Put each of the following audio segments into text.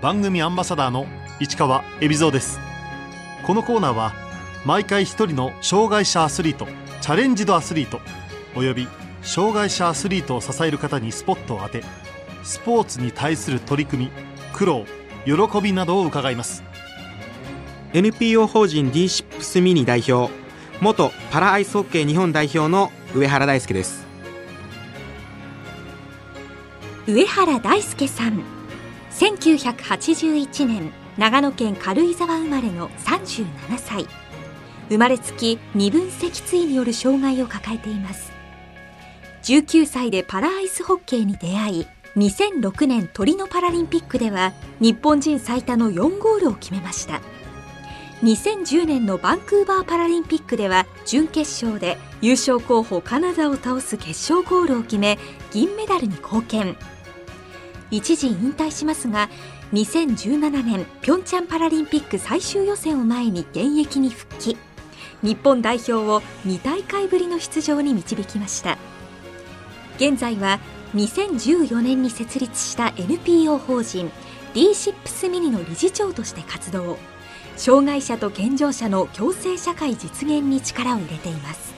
番組アンバサダーの市川恵比蔵です。このコーナーは毎回一人の障害者アスリートチャレンジドアスリートおよび障害者アスリートを支える方にスポットを当てスポーツに対する取り組み苦労喜びなどを伺います。NPO 法人 d シップスミニ代表元パラアイスホッケー日本代表の上原大輔です。上原大輔さん1981年長野県軽井沢生まれの37歳。生まれつき二分脊椎による障害を抱えています。19歳でパラアイスホッケーに出会い2006年トリノパラリンピックでは日本人最多の4ゴールを決めました。2010年のバンクーバーパラリンピックでは準決勝で優勝候補カナダを倒す決勝ゴールを決め銀メダルに貢献。一時引退しますが2017年ピョンチャンパラリンピック最終予選を前に現役に復帰。日本代表を2大会ぶりの出場に導きました。現在は2014年に設立した NPO 法人 d シップスミニの理事長として活動。障害者と健常者の共生社会実現に力を入れています。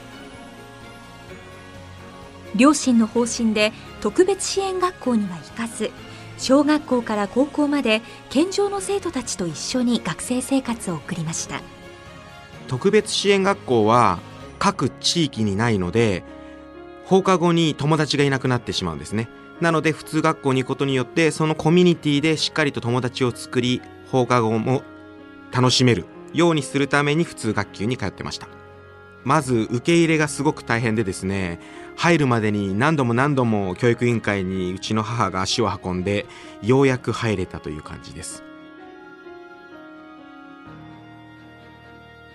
両親の方針で特別支援学校には行かず小学校から高校まで健常の生徒たちと一緒に学生生活を送りました。特別支援学校は各地域にないので放課後に友達がいなくなってしまうんですね。なので普通学校に行くことによってそのコミュニティでしっかりと友達を作り放課後も楽しめるようにするために普通学級に通ってました。まず受け入れがすごく大変でですね入るまでに何度も何度も教育委員会にうちの母が足を運んでようやく入れたという感じです。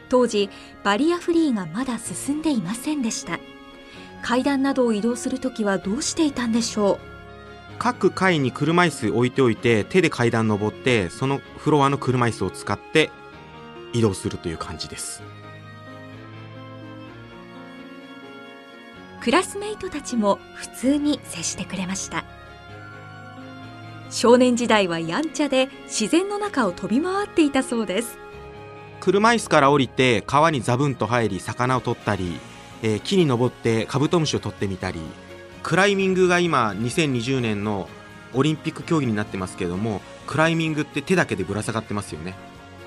当時バリアフリーがまだ進んでいませんでした。階段などを移動するときはどうしていたんでしょう？各階に車椅子置いておいて手で階段登ってそのフロアの車椅子を使って移動するという感じですクラスメイトたちも普通に接してくれました。少年時代はやんちゃで自然の中を飛び回っていたそうです。車椅子から降りて川にザブンと入り魚を取ったり、えー、木に登ってカブトムシを取ってみたりクライミングが今2020年のオリンピック競技になってますけれどもクライミングって手だけでぶら下がってますよね。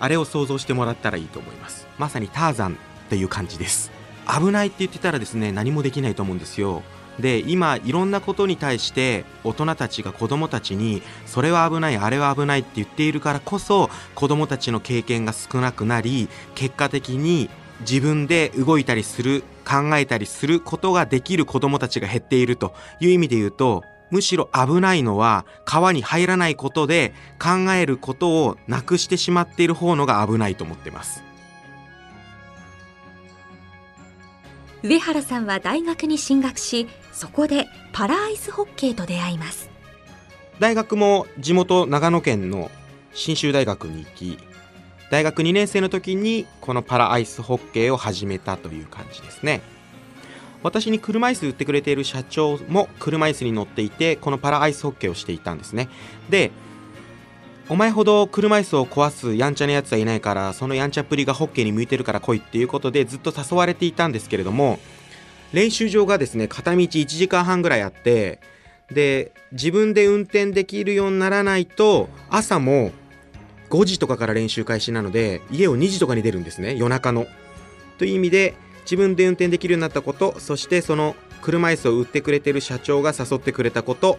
あれを想像してもらったらいいと思います。まさにターザンっていう感じです。危ないって言ってたらですね何もできないと思うんですよ。で今いろんなことに対して大人たちが子どもたちにそれは危ないあれは危ないって言っているからこそ子どもたちの経験が少なくなり結果的に自分で動いたりする考えたりすることができる子どもたちが減っているという意味で言うとむしろ危ないのは川に入らないことで考えることをなくしてしまっている方のが危ないと思ってます。上原さんは大学に進学しそこでパラアイスホッケーと出会います。大学も地元長野県の信州大学に行き大学2年生の時にこのパラアイスホッケーを始めたという感じですね。私に車椅子売ってくれている社長も車椅子に乗っていてこのパラアイスホッケーをしていたんですね。でお前ほど車椅子を壊すやんちゃなやつはいないからそのやんちゃっぷりがホッケーに向いてるから来いっていうことでずっと誘われていたんですけれども練習場がですね片道1時間半ぐらいあってで自分で運転できるようにならないと朝も5時とかから練習開始なので家を2時とかに出るんですね夜中の。という意味で自分で運転できるようになったことそしてその車椅子を売ってくれてる社長が誘ってくれたこと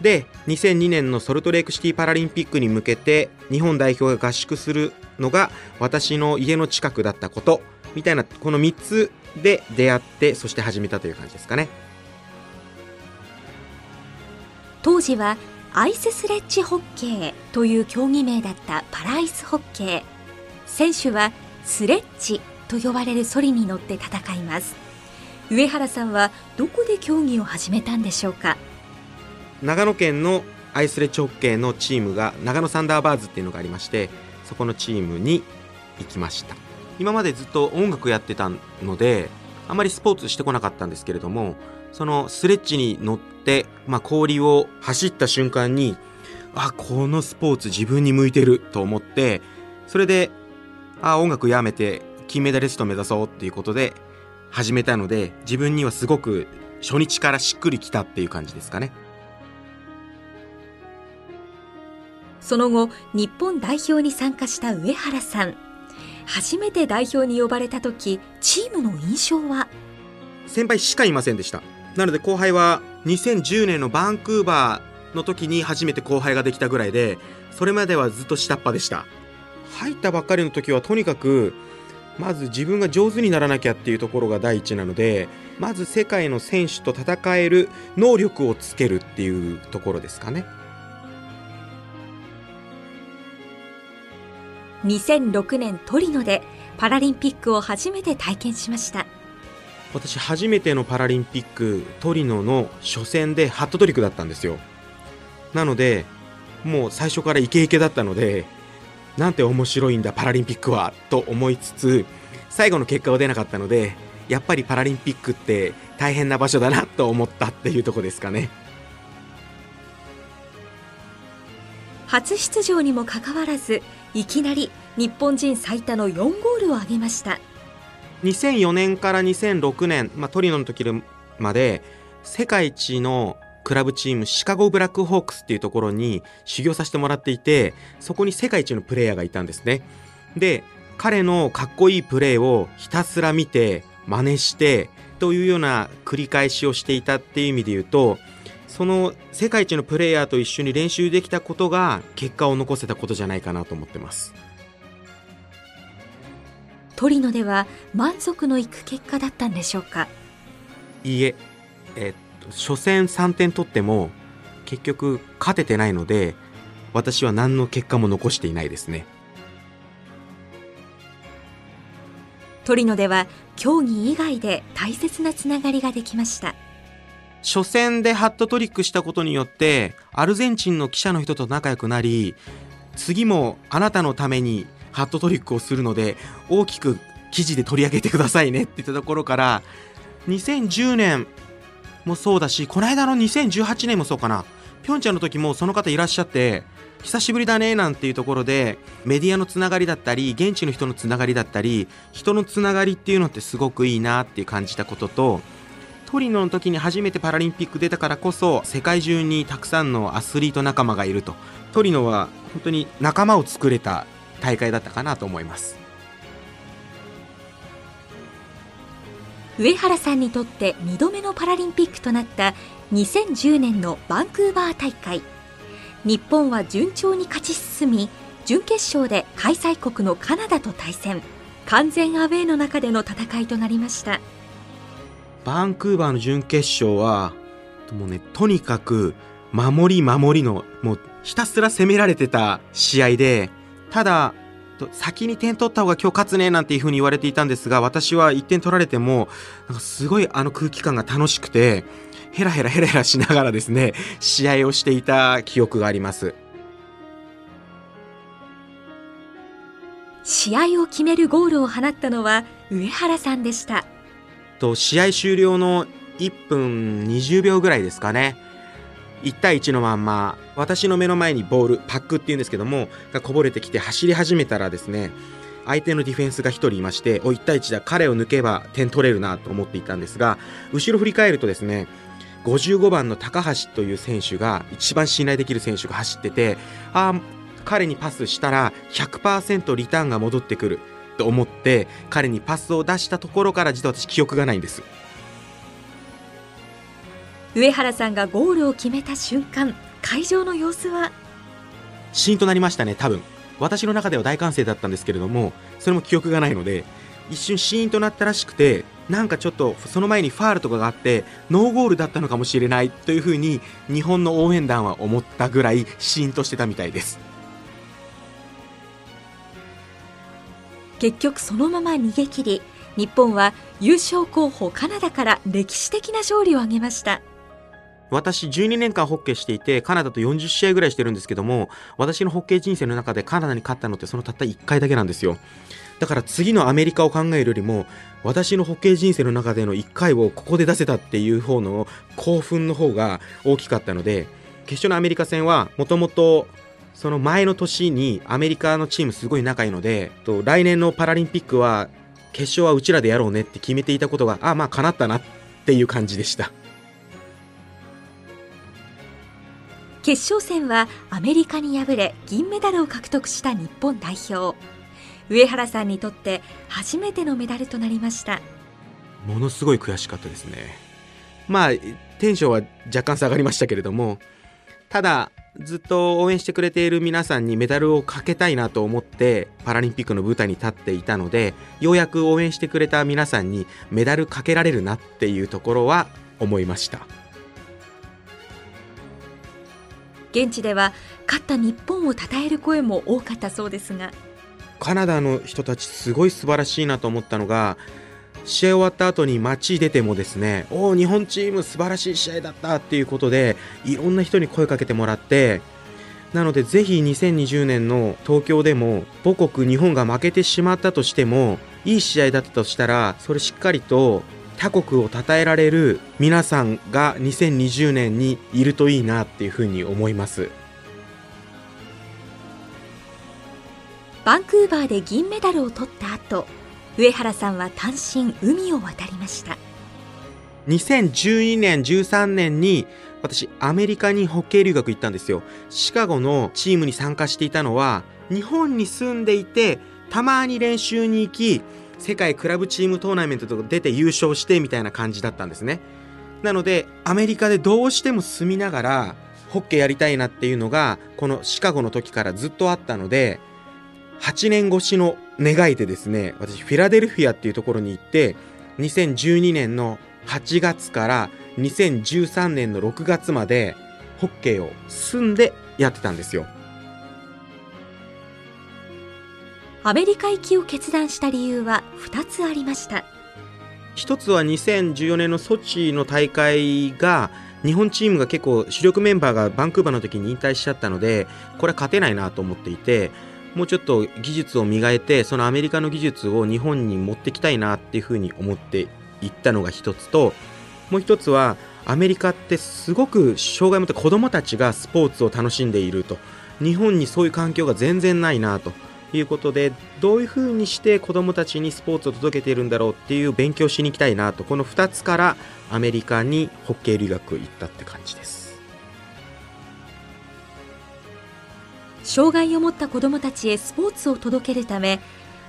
で2002年のソルトレイクシティパラリンピックに向けて日本代表が合宿するのが私の家の近くだったことみたいなこの3つで出会ってそして始めたという感じですかね。当時はアイススレッジホッケーという競技名だったパラアイスホッケー。選手はスレッジと呼ばれるソリに乗って戦います。上原さんはどこで競技を始めたんでしょうか？長野県のアイスレッジホッケーのチームが長野サンダーバーズっていうのがありましてそこのチームに行きました。今までずっと音楽やってたのであまりスポーツしてこなかったんですけれどもそのスレッジに乗って、まあ、氷を走った瞬間にあこのスポーツ自分に向いてると思ってそれであ音楽やめて金メダリスト目指そうっていうことで始めたので自分にはすごく初日からしっくりきたっていう感じですかね。その後日本代表に参加した上原さん。初めて代表に呼ばれた時チームの印象は？先輩しかいませんでした。なので後輩は2010年のバンクーバーの時に初めて後輩ができたぐらいでそれまではずっと下っ端でした。入ったばっかりの時はとにかくまず自分が上手にならなきゃっていうところが第一なのでまず世界の選手と戦える能力をつけるっていうところですかね。2006年トリノでパラリンピックを初めて体験しました。私初めてのパラリンピックトリノの初戦でハットトリックだったんですよ。なのでもう最初からイケイケだったのでなんて面白いんだパラリンピックはと思いつつ最後の結果は出なかったのでやっぱりパラリンピックって大変な場所だなと思ったっていうとこですかね。初出場にもかかわらずいきなり日本人最多の4ゴールを挙げました。2004年から2006年、まあ、トリノの時まで世界一のクラブチームシカゴブラックホークスっていうところに修行させてもらっていてそこに世界一のプレイヤーがいたんですね。で彼のかっこいいプレーをひたすら見て真似してというような繰り返しをしていたっていう意味で言うとその世界一のプレイヤーと一緒に練習できたことが結果を残せたことじゃないかなと思ってます。トリノでは満足のいく結果だったんでしょうか？いいえ。えっと初戦3点取っても結局勝ててないので私は何の結果も残していないですね。トリノでは競技以外で大切なつながりができました初戦でハットトリックしたことによってアルゼンチンの記者の人と仲良くなり次もあなたのためにハットトリックをするので大きく記事で取り上げてくださいねって言ったところから2010年もそうだしこの間の2018年もそうかな。ピョンチャンの時もその方いらっしゃって久しぶりだねなんていうところでメディアのつながりだったり現地の人のつながりだったり人のつながりっていうのってすごくいいなって感じたこととトリノの時に初めてパラリンピック出たからこそ世界中にたくさんのアスリート仲間がいると。トリノは本当に仲間を作れた大会だったかなと思います。上原さんにとって2度目のパラリンピックとなった2010年のバンクーバー大会。日本は順調に勝ち進み準決勝で開催国のカナダと対戦。完全アウェーの中での戦いとなりました。バンクーバーの準決勝はもうねとにかく守り守りのもうひたすら攻められてた試合でただ先に点取った方が今日勝つねなんていう風に言われていたんですが私は1点取られてもなんかすごいあの空気感が楽しくてヘラヘラヘラヘラしながらですね試合をしていた記憶があります。試合を決めるゴールを放ったのは上原さんでした。と試合終了の1分20秒ぐらいですかね。1対1のまんま私の目の前にボールパックっていうんですけどもがこぼれてきて走り始めたらですね相手のディフェンスが1人いましてお1対1だ彼を抜けば点取れるなと思っていたんですが後ろ振り返るとですね55番の高橋という選手が一番信頼できる選手が走っててああ彼にパスしたら100%リターンが戻ってくる。と思って彼にパスを出したところから実は私記憶がないんです。上原さんがゴールを決めた瞬間会場の様子は？シーンとなりましたね多分。私の中では大歓声だったんですけれどもそれも記憶がないので一瞬シーンとなったらしくてなんかちょっとその前にファールとかがあってノーゴールだったのかもしれないというふうに日本の応援団は思ったぐらいシーンとしてたみたいです結局そのまま逃げ切り日本は優勝候補カナダから歴史的な勝利を挙げました。私12年間ホッケーしていてカナダと40試合ぐらいしてるんですけども私のホッケー人生の中でカナダに勝ったのってそのたった1回だけなんですよ。だから次のアメリカを考えるよりも私のホッケー人生の中での1回をここで出せたっていう方の興奮の方が大きかったので決勝のアメリカ戦はもともとその前の年にアメリカのチームすごい仲いいのでと来年のパラリンピックは決勝はうちらでやろうねって決めていたことがあまあ叶ったなっていう感じでした。決勝戦はアメリカに敗れ銀メダルを獲得した日本代表。上原さんにとって初めてのメダルとなりました。ものすごい悔しかったですね。まあテンションは若干下がりましたけれどもただずっと応援してくれている皆さんにメダルをかけたいなと思ってパラリンピックの舞台に立っていたのでようやく応援してくれた皆さんにメダルかけられるなっていうところは思いました。現地では勝った日本を称える声も多かったそうですが。カナダの人たちすごい素晴らしいなと思ったのが試合終わった後に街出てもですねおお日本チーム素晴らしい試合だったっていうことでいろんな人に声かけてもらってなのでぜひ2020年の東京でも母国日本が負けてしまったとしてもいい試合だったとしたらそれしっかりと他国を称えられる皆さんが2020年にいるといいなっていうふうに思います。バンクーバーで銀メダルを取った後上原さんは単身海を渡りました。2012年13年に私アメリカにホッケー留学行ったんですよ。シカゴのチームに参加していたのは日本に住んでいてたまに練習に行き世界クラブチームトーナメントとか出て優勝してみたいな感じだったんですね。なのでアメリカでどうしても住みながらホッケーやりたいなっていうのがこのシカゴの時からずっとあったので8年越しの願いでですね私フィラデルフィアっていうところに行って2012年の8月から2013年の6月までホッケーを住んでやってたんですよ。アメリカ行きを決断した理由は2つありました。一つは2014年のソチの大会が日本チームが結構主力メンバーがバンクーバーの時に引退しちゃったのでこれは勝てないなと思っていてもうちょっと技術を磨いてそのアメリカの技術を日本に持ってきたいなっていうふうに思っていったのが一つともう一つはアメリカってすごく障害を持った子どもたちがスポーツを楽しんでいると。日本にそういう環境が全然ないなと。いうことでどういうふうにして子どもたちにスポーツを届けているんだろうっていう勉強しに行きたいなと。この2つからアメリカにホッケー留学行ったって感じです。障害を持った子どもたちへスポーツを届けるため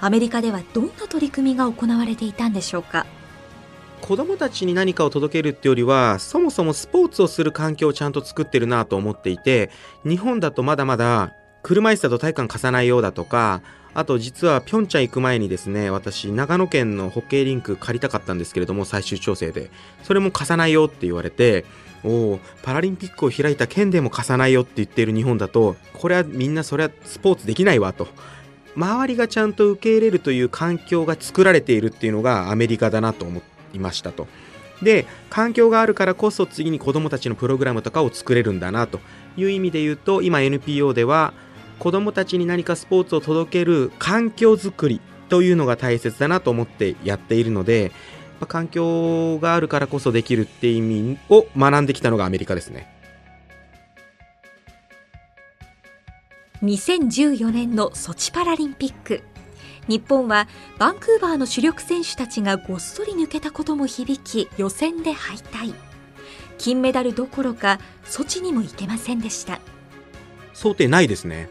アメリカではどんな取り組みが行われていたんでしょうか？子供たちに何かを届けるってよりはそもそもスポーツをする環境をちゃんと作ってるなと思っていて日本だとまだまだ車椅子だと体育館貸さないようだとかあと実はピョンチャン行く前にですね私長野県のホッケーリンク借りたかったんですけれども最終調整で。それも貸さないよって言われておパラリンピックを開いた県でも貸さないよって言ってる日本だとこれはみんなそれはスポーツできないわと周りがちゃんと受け入れるという環境が作られているっていうのがアメリカだなと思いましたと。で環境があるからこそ次に子どもたちのプログラムとかを作れるんだなという意味で言うと今 NPO では子どもたちに何かスポーツを届ける環境づくりというのが大切だなと思ってやっているので環境があるからこそできるって意味を学んできたのがアメリカですね。2014年のソチパラリンピック。日本はバンクーバーの主力選手たちがごっそり抜けたことも響き予選で敗退。金メダルどころかソチにも行けませんでした。想定ないですね。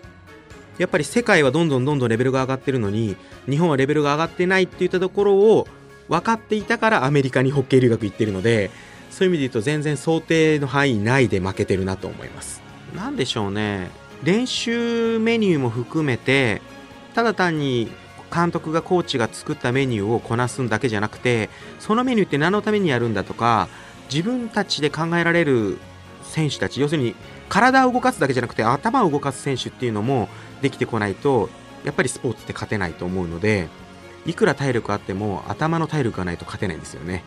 やっぱり世界はどんどんどんどんレベルが上がってるのに日本はレベルが上がってないっていったところを分かっていたからアメリカにホッケー留学行ってるのでそういう意味で言うと全然想定の範囲内で負けてるなと思います。何でしょうね。練習メニューも含めてただ単に監督がコーチが作ったメニューをこなすんだけじゃなくてそのメニューって何のためにやるんだとか自分たちで考えられる選手たち要するに体を動かすだけじゃなくて頭を動かす選手っていうのもできてこないとやっぱりスポーツって勝てないと思うのでいくら体力あっても頭の体力がないと勝てないんですよね。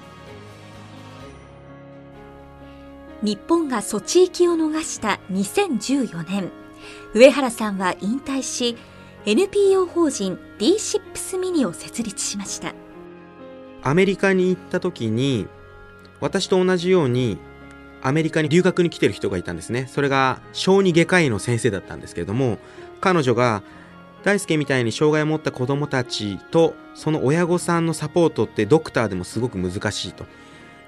日本がソチ行きを逃した2014年上原さんは引退し NPO 法人 D シップスミニを設立しました。アメリカに行った時に私と同じようにアメリカに留学に来てる人がいたんですね。それが小児外科医の先生だったんですけれども彼女が大輔みたいに障害を持った子どもたちとその親御さんのサポートってドクターでもすごく難しいと。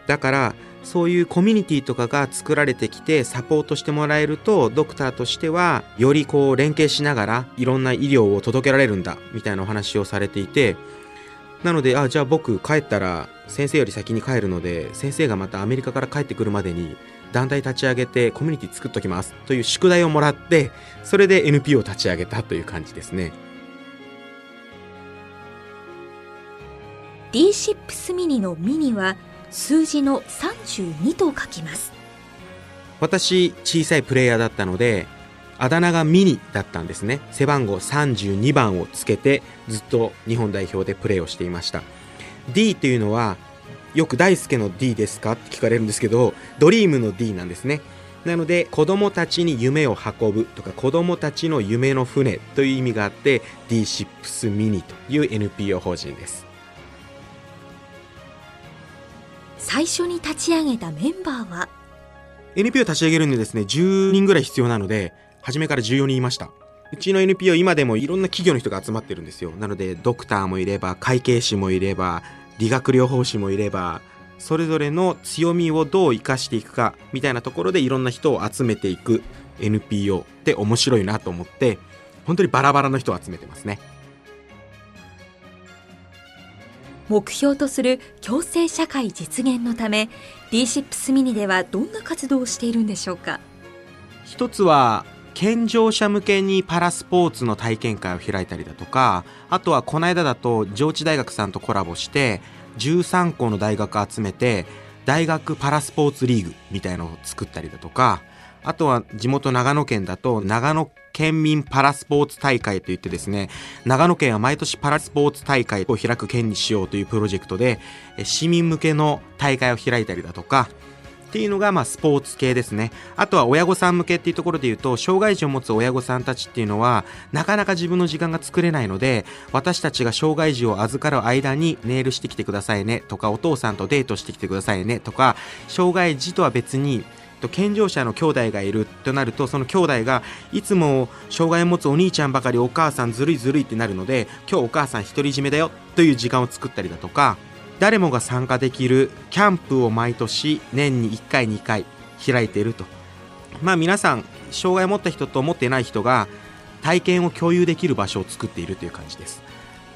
だからそういうコミュニティとかが作られてきてサポートしてもらえるとドクターとしてはよりこう連携しながらいろんな医療を届けられるんだみたいなお話をされていて。なのであじゃあ僕帰ったら先生より先に帰るので先生がまたアメリカから帰ってくるまでに団体立ち上げてコミュニティ作っときますという宿題をもらってそれで NPO を立ち上げたという感じですね。D6 ミニのミニは数字の32と書きます。私小さいプレイヤーだったのであだ名がミニだったんですね。背番号32番をつけてずっと日本代表でプレーをしていました。D というのはよく大輔の D ですか？って聞かれるんですけどドリームの D なんですね。なので子供たちに夢を運ぶとか子供たちの夢の船という意味があって D6 ミニという NPO 法人です。最初に立ち上げたメンバーは？NPO 立ち上げるんでですね10人ぐらい必要なので初めから14人いました。うちの NPO 今でもいろんな企業の人が集まってるんですよ。なのでドクターもいれば会計士もいれば理学療法士もいればそれぞれの強みをどう生かしていくかみたいなところでいろんな人を集めていく NPO って面白いなと思って本当にバラバラの人を集めてますね。目標とする共生社会実現のため D6 ミニではどんな活動をしているんでしょうか？一つは健常者向けにパラスポーツの体験会を開いたりだとかあとはこの間だと上智大学さんとコラボして13校の大学集めて大学パラスポーツリーグみたいのを作ったりだとかあとは地元長野県だと長野県民パラスポーツ大会といってですね長野県は毎年パラスポーツ大会を開く県にしようというプロジェクトで市民向けの大会を開いたりだとかっていうのがまあスポーツ系ですね。あとは親御さん向けっていうところで言うと障害児を持つ親御さんたちっていうのはなかなか自分の時間が作れないので私たちが障害児を預かる間にメールしてきてくださいねとかお父さんとデートしてきてくださいねとか障害児とは別に健常者の兄弟がいるとなるとその兄弟がいつも障害を持つお兄ちゃんばかりお母さんずるいずるいってなるので今日お母さん独り占めだよという時間を作ったりだとか誰もが参加できるキャンプを毎年年に1回2回開いていると。まあ皆さん障害を持った人と持ってない人が体験を共有できる場所を作っているという感じです。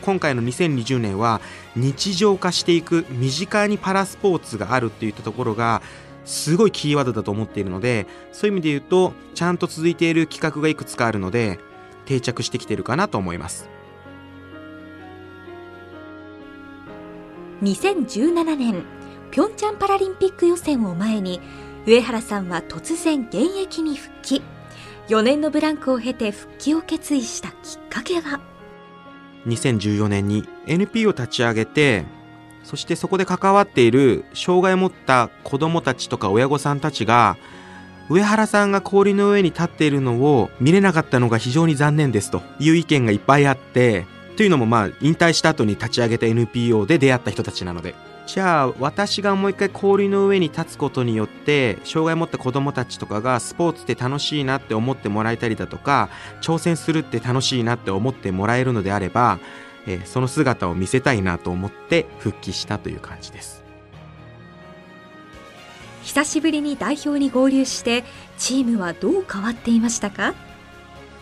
今回の2020年は日常化していく身近にパラスポーツがあるっていったところがすごいキーワードだと思っているのでそういう意味で言うとちゃんと続いている企画がいくつかあるので定着してきてるかなと思います。2017年ピョンチャンパラリンピック予選を前に上原さんは突然現役に復帰。4年のブランクを経て復帰を決意したきっかけは？2014年に NP を立ち上げてそしてそこで関わっている障害を持った子どもたちとか親御さんたちが上原さんが氷の上に立っているのを見れなかったのが非常に残念ですという意見がいっぱいあってというのもまあ引退した後に立ち上げた NPO で出会った人たちなので。じゃあ私がもう一回氷の上に立つことによって障害を持った子どもたちとかがスポーツって楽しいなって思ってもらえたりだとか挑戦するって楽しいなって思ってもらえるのであれば、えー、その姿を見せたいなと思って復帰したという感じです。久しぶりに代表に合流してチームはどう変わっていましたか？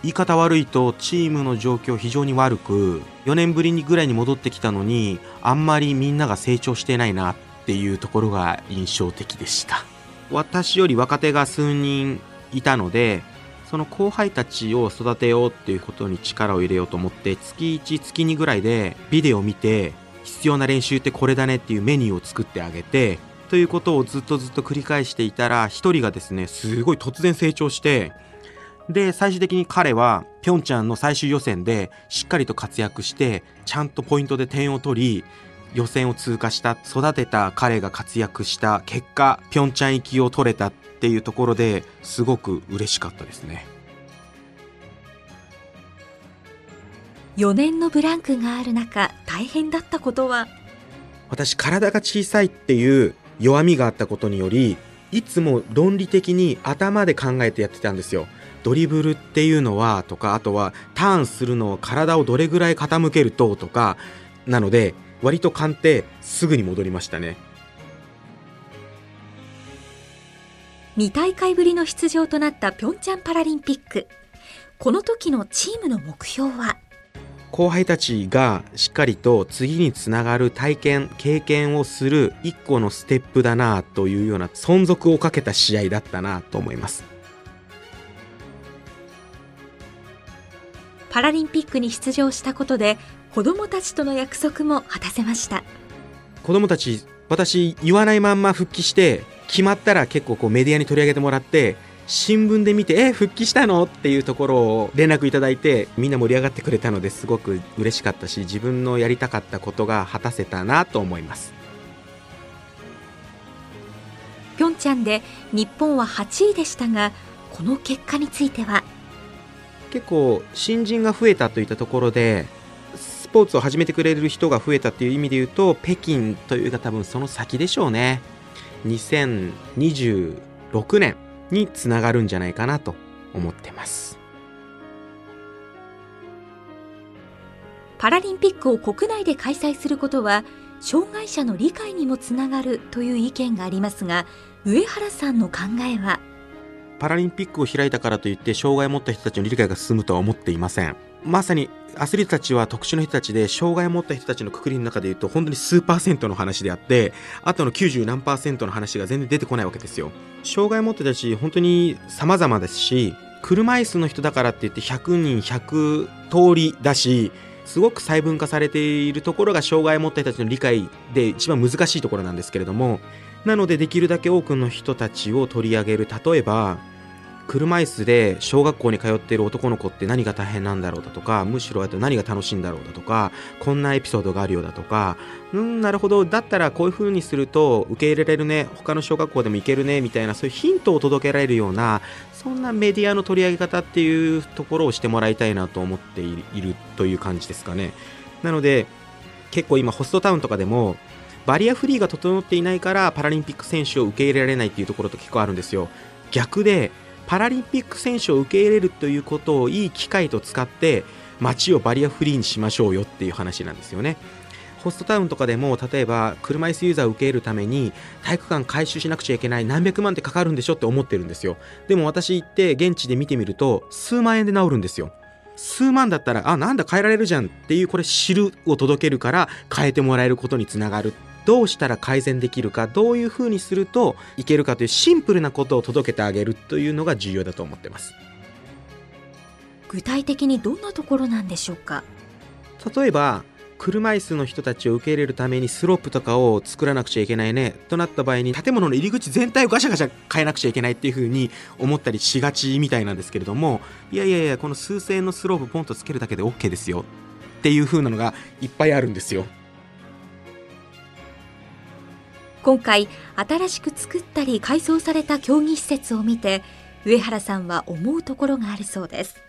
言い方悪いとチームの状況非常に悪く4年ぶりにぐらいに戻ってきたのにあんまりみんなが成長してないなっていうところが印象的でした。私より若手が数人いたのでその後輩たちを育てようっていうことに力を入れようと思って月1月2ぐらいでビデオを見て必要な練習ってこれだねっていうメニューを作ってあげてということをずっとずっと繰り返していたら一人がですねすごい突然成長してで、最終的に彼は、ピョンチャンの最終予選でしっかりと活躍して、ちゃんとポイントで点を取り、予選を通過した、育てた彼が活躍した結果、ピョンチャン行きを取れたっていうところですごく嬉しかったですね。4年のブランクがある中、大変だったことは？私、体が小さいっていう弱みがあったことにより、いつも論理的に頭で考えてやってたんですよドリブルっていうのはとかあとはターンするのを体をどれぐらい傾けるととかなので割と勘ってすぐに戻りましたね。2大会ぶりの出場となったピョンチャンパラリンピック。この時のチームの目標は？後輩たちがしっかりと次につながる体験経験をする一個のステップだなというような存続をかけた試合だったなと思いますパラリンピックに出場したことで子どもたちとの約束も果たせました。子どもたち私言わないまんま復帰して決まったら結構こうメディアに取り上げてもらって新聞で見て「え復帰したの?」っていうところを連絡いただいてみんな盛り上がってくれたのですごく嬉しかったし自分のやりたかったことが果たせたなと思います。ピョンチャンで日本は8位でしたがこの結果については？結構新人が増えたといったところでスポーツを始めてくれる人が増えたっていう意味で言うと北京というか多分その先でしょうね。2026年につながるんじゃないかなと思ってます。パラリンピックを国内で開催することは障害者の理解にもつながるという意見がありますが上原さんの考えは？パラリンピックを開いたからといって障害を持った人たちの理解が進むとは思っていません。まさにアスリートたちは特殊な人たちで障害を持った人たちのくくりの中で言うと本当に数パーセントの話であってあとの90何パーセントの話が全然出てこないわけですよ。障害を持ってたち本当に様々ですし車椅子の人だからって言って100人100通りだしすごく細分化されているところが障害を持った人たちの理解で一番難しいところなんですけれどもなのでできるだけ多くの人たちを取り上げる。例えば車椅子で小学校に通っている男の子って何が大変なんだろうだとかむしろあと何が楽しいんだろうだとかこんなエピソードがあるようだとか。うんなるほど。だったらこういう風にすると受け入れられるね他の小学校でも行けるねみたいなそういうヒントを届けられるようなそんなメディアの取り上げ方っていうところをしてもらいたいなと思っているという感じですかね。なので結構今ホストタウンとかでもバリアフリーが整っていないからパラリンピック選手を受け入れられないっていうところと結構あるんですよ。逆でパラリンピック選手を受け入れるということをいい機会と使って街をバリアフリーにしましょうよっていう話なんですよね。ホストタウンとかでも例えば車椅子ユーザーを受け入れるために体育館改修しなくちゃいけない何百万ってかかるんでしょって思ってるんですよ。でも私行って現地で見てみると数万円で治るんですよ。数万だったらあなんだ変えられるじゃんっていうこれ知るを届けるから変えてもらえることにつながる。どうしたら改善できるかどういうふうにするといけるかというシンプルなことを届けてあげるというのが重要だと思ってます。具体的にどんなところなんでしょうか？例えば車椅子の人たちを受け入れるためにスロープとかを作らなくちゃいけないねとなった場合に建物の入り口全体をガシャガシャ変えなくちゃいけないっていう風に思ったりしがちみたいなんですけれどもいやいやいやこの数千円のスロープポンとつけるだけで OK ですよっていう風なのがいっぱいあるんですよ今回新しく作ったり改装された競技施設を見て上原さんは思うところがあるそうです。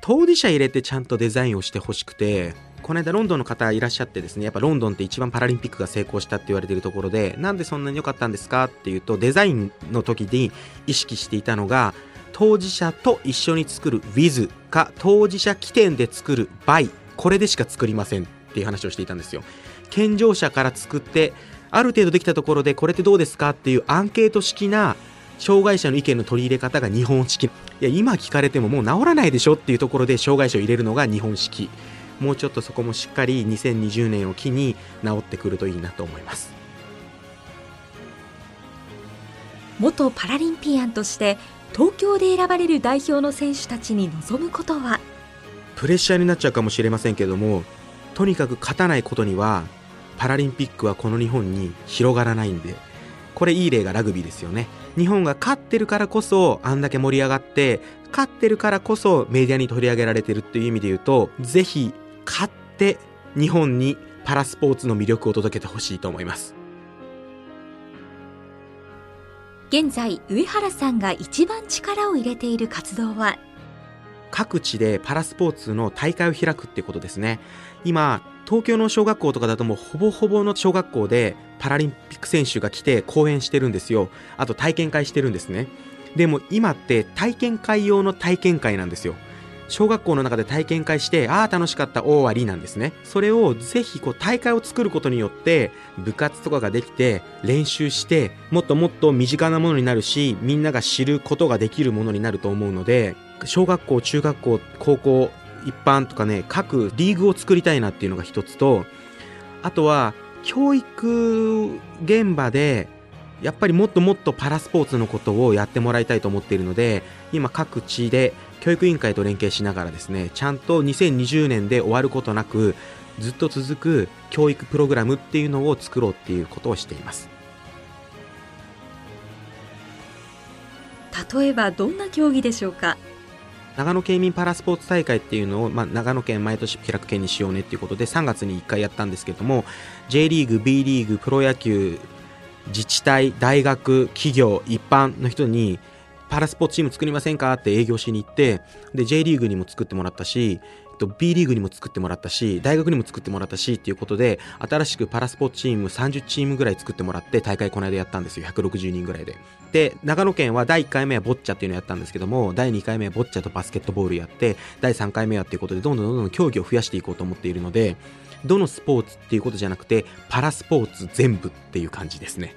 当事者入れてちゃんとデザインをしてほしくてこの間ロンドンの方いらっしゃってですねやっぱロンドンって一番パラリンピックが成功したって言われてるところでなんでそんなに良かったんですかっていうとデザインの時に意識していたのが当事者と一緒に作る with か当事者起点で作る by これでしか作りませんっていう話をしていたんですよ。健常者から作ってある程度できたところでこれってどうですかっていうアンケート式な障害者の意見の取り入れ方が日本式。いや今聞かれてももう治らないでしょっていうところで障害者を入れるのが日本式。もうちょっとそこもしっかり2020年を機に治ってくるといいなと思います。元パラリンピアンとして東京で選ばれる代表の選手たちに望むことは？プレッシャーになっちゃうかもしれませんけどもとにかく勝たないことにはパラリンピックはこの日本に広がらないんでこれいい例がラグビーですよね。日本が勝ってるからこそあんだけ盛り上がって勝ってるからこそメディアに取り上げられてるっていう意味で言うとぜひ勝って日本にパラスポーツの魅力を届けてほしいと思います。現在上原さんが一番力を入れている活動は？各地でパラスポーツの大会を開くってことですね。今東京の小学校とかだともうほぼほぼの小学校でパラリンピック選手が来て講演してるんですよ。あと体験会してるんですね。でも今って体験会用の体験会なんですよ。小学校の中で体験会してああ楽しかった終わりなんですね。それをぜひこう大会を作ることによって部活とかができて練習してもっともっと身近なものになるしみんなが知ることができるものになると思うので小学校中学校高校一般とかね各リーグを作りたいなっていうのが一つとあとは教育現場でやっぱりもっともっとパラスポーツのことをやってもらいたいと思っているので今各地で教育委員会と連携しながらですねちゃんと2020年で終わることなくずっと続く教育プログラムっていうのを作ろうっていうことをしています。例えばどんな競技でしょうか？長野県民パラスポーツ大会っていうのを、まあ、長野県毎年開く県にしようねっていうことで3月に1回やったんですけども J リーグ B リーグプロ野球自治体大学企業一般の人にパラスポーツチーム作りませんか？って営業しに行ってで J リーグにも作ってもらったしと B リーグにも作ってもらったし大学にも作ってもらったしっていうことで新しくパラスポーツチーム30チームぐらい作ってもらって大会この間やったんですよ。160人ぐらいで。で長野県は第1回目はボッチャっていうのをやったんですけども第2回目はボッチャとバスケットボールやって第3回目はっていうことでどんどんどんどん競技を増やしていこうと思っているのでどのスポーツっていうことじゃなくてパラスポーツ全部っていう感じですね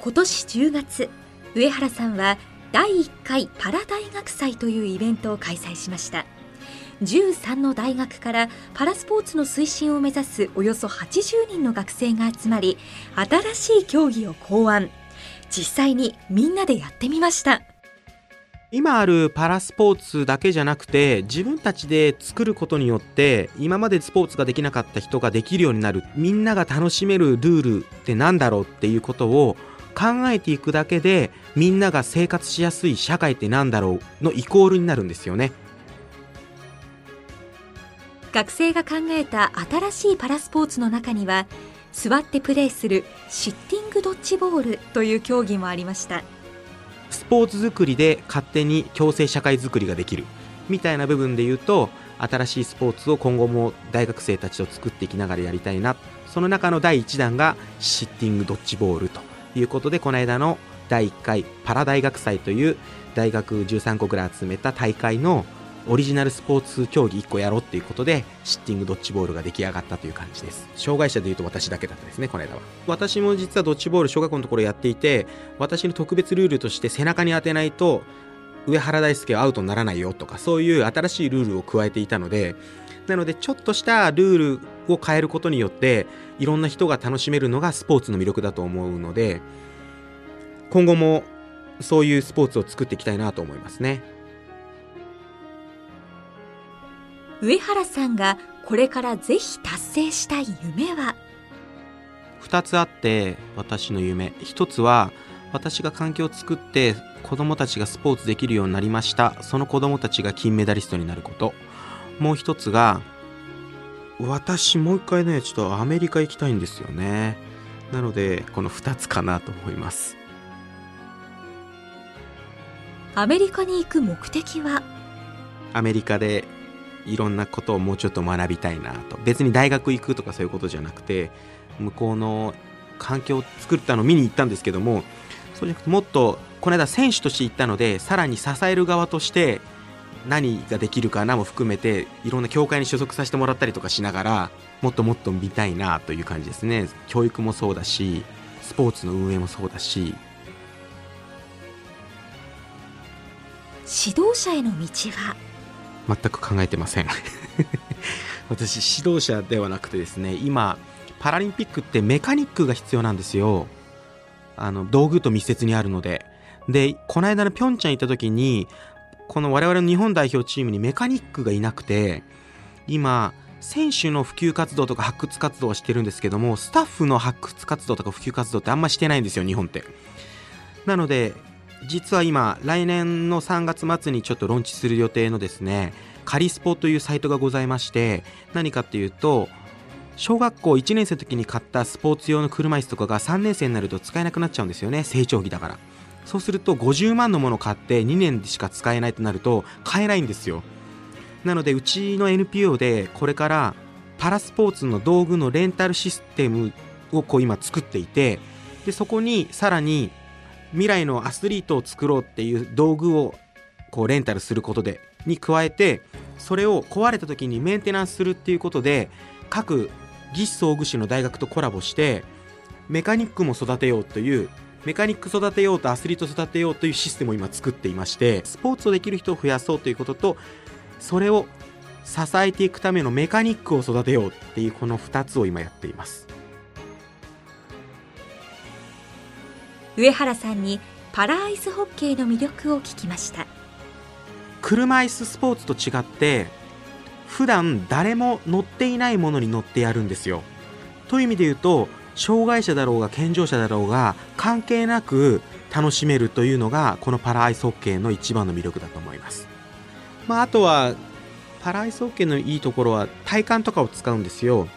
今年10月上原さんは第1回パラ大学祭というイベントを開催しました。13の大学からパラスポーツの推進を目指すおよそ80人の学生が集まり新しい競技を考案。実際にみんなでやってみました。今あるパラスポーツだけじゃなくて自分たちで作ることによって今までスポーツができなかった人ができるようになる。みんなが楽しめるルールって何だろうっていうことを考えていくだけでみんなが生活しやすい社会ってなんだろうのイコールになるんですよね。学生が考えた新しいパラスポーツの中には座ってプレーするシッティングドッジボールという競技もありました。スポーツ作りで勝手に共生社会づくりができるみたいな部分で言うと新しいスポーツを今後も大学生たちと作っていきながらやりたいな。その中の第1弾がシッティングドッジボールということでこの間の第1回パラ大学祭という大学13個ぐらい集めた大会のオリジナルスポーツ競技1個やろうっていうことでシッティングドッジボールが出来上がったという感じです。障害者でいうと私だけだったですねこの間は。私も実はドッジボール小学校のところやっていて私の特別ルールとして背中に当てないと上原大輔はアウトにならないよとかそういう新しいルールを加えていたのでなのでちょっとしたルールを変えることによっていろんな人が楽しめるのがスポーツの魅力だと思うので今後もそういうスポーツを作っていきたいなと思いますね。上原さんがこれからぜひ達成したい夢は？2つあって私の夢。1つは私が環境を作って子供たちがスポーツできるようになりました。その子供たちが金メダリストになることもう一つが私もう一回ねちょっとアメリカ行きたいんですよね。なのでこの2つかなと思います。アメリカに行く目的は？アメリカでいろんなことをもうちょっと学びたいなと。別に大学行くとかそういうことじゃなくて向こうの環境を作ったのを見に行ったんですけどもそうじゃなくてもっとこの間選手として行ったのでさらに支える側として何ができるかなも含めていろんな教会に所属させてもらったりとかしながらもっともっと見たいなという感じですね。教育もそうだしスポーツの運営もそうだし。指導者への道は？全く考えてません。私指導者ではなくてですね今パラリンピックってメカニックが必要なんですよ。あの道具と密接にあるので。でこの間のピョンチャン行った時にこの我々の日本代表チームにメカニックがいなくて今選手の普及活動とか発掘活動はしてるんですけどもスタッフの発掘活動とか普及活動ってあんましてないんですよ日本って。なので実は今来年の3月末にちょっとローンチする予定のですねカリスポというサイトがございまして何かっていうと小学校1年生の時に買ったスポーツ用の車椅子とかが3年生になると使えなくなっちゃうんですよね成長期だから。そうすると50万のもの買って2年しか使えないとなると買えないんですよ。なのでうちの NPO でこれからパラスポーツの道具のレンタルシステムをこう今作っていてでそこにさらに未来のアスリートを作ろうっていう道具をこうレンタルすることでに加えてそれを壊れた時にメンテナンスするっていうことで各技師装具士の大学とコラボしてメカニックも育てようというメカニック育てようとアスリート育てようというシステムを今作っていましてスポーツをできる人を増やそうということとそれを支えていくためのメカニックを育てようっていうこの2つを今やっています。上原さんにパラアイスホッケーの魅力を聞きました。車椅子スポーツと違って普段誰も乗っていないものに乗ってやるんですよ。という意味で言うと障害者だろうが健常者だろうが関係なく楽しめるというのがこのパラアイスホッケーの一番の魅力だと思います。まあ、あとはパラアイスホッケーのいいところは体幹とかを使うんですよ。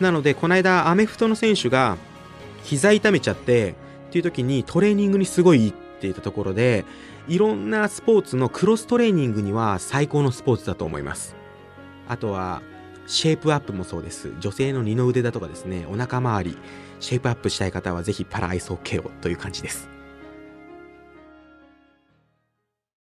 なのでこの間アメフトの選手が膝痛めちゃってっていう時にトレーニングにすごいいいって言ったところでいろんなスポーツのクロストレーニングには最高のスポーツだと思います。あとはシェイプアップもそうです。女性の二の腕だとかですね。お腹周り。シェイプアップしたい方はぜひパラアイスオッケーをという感じです。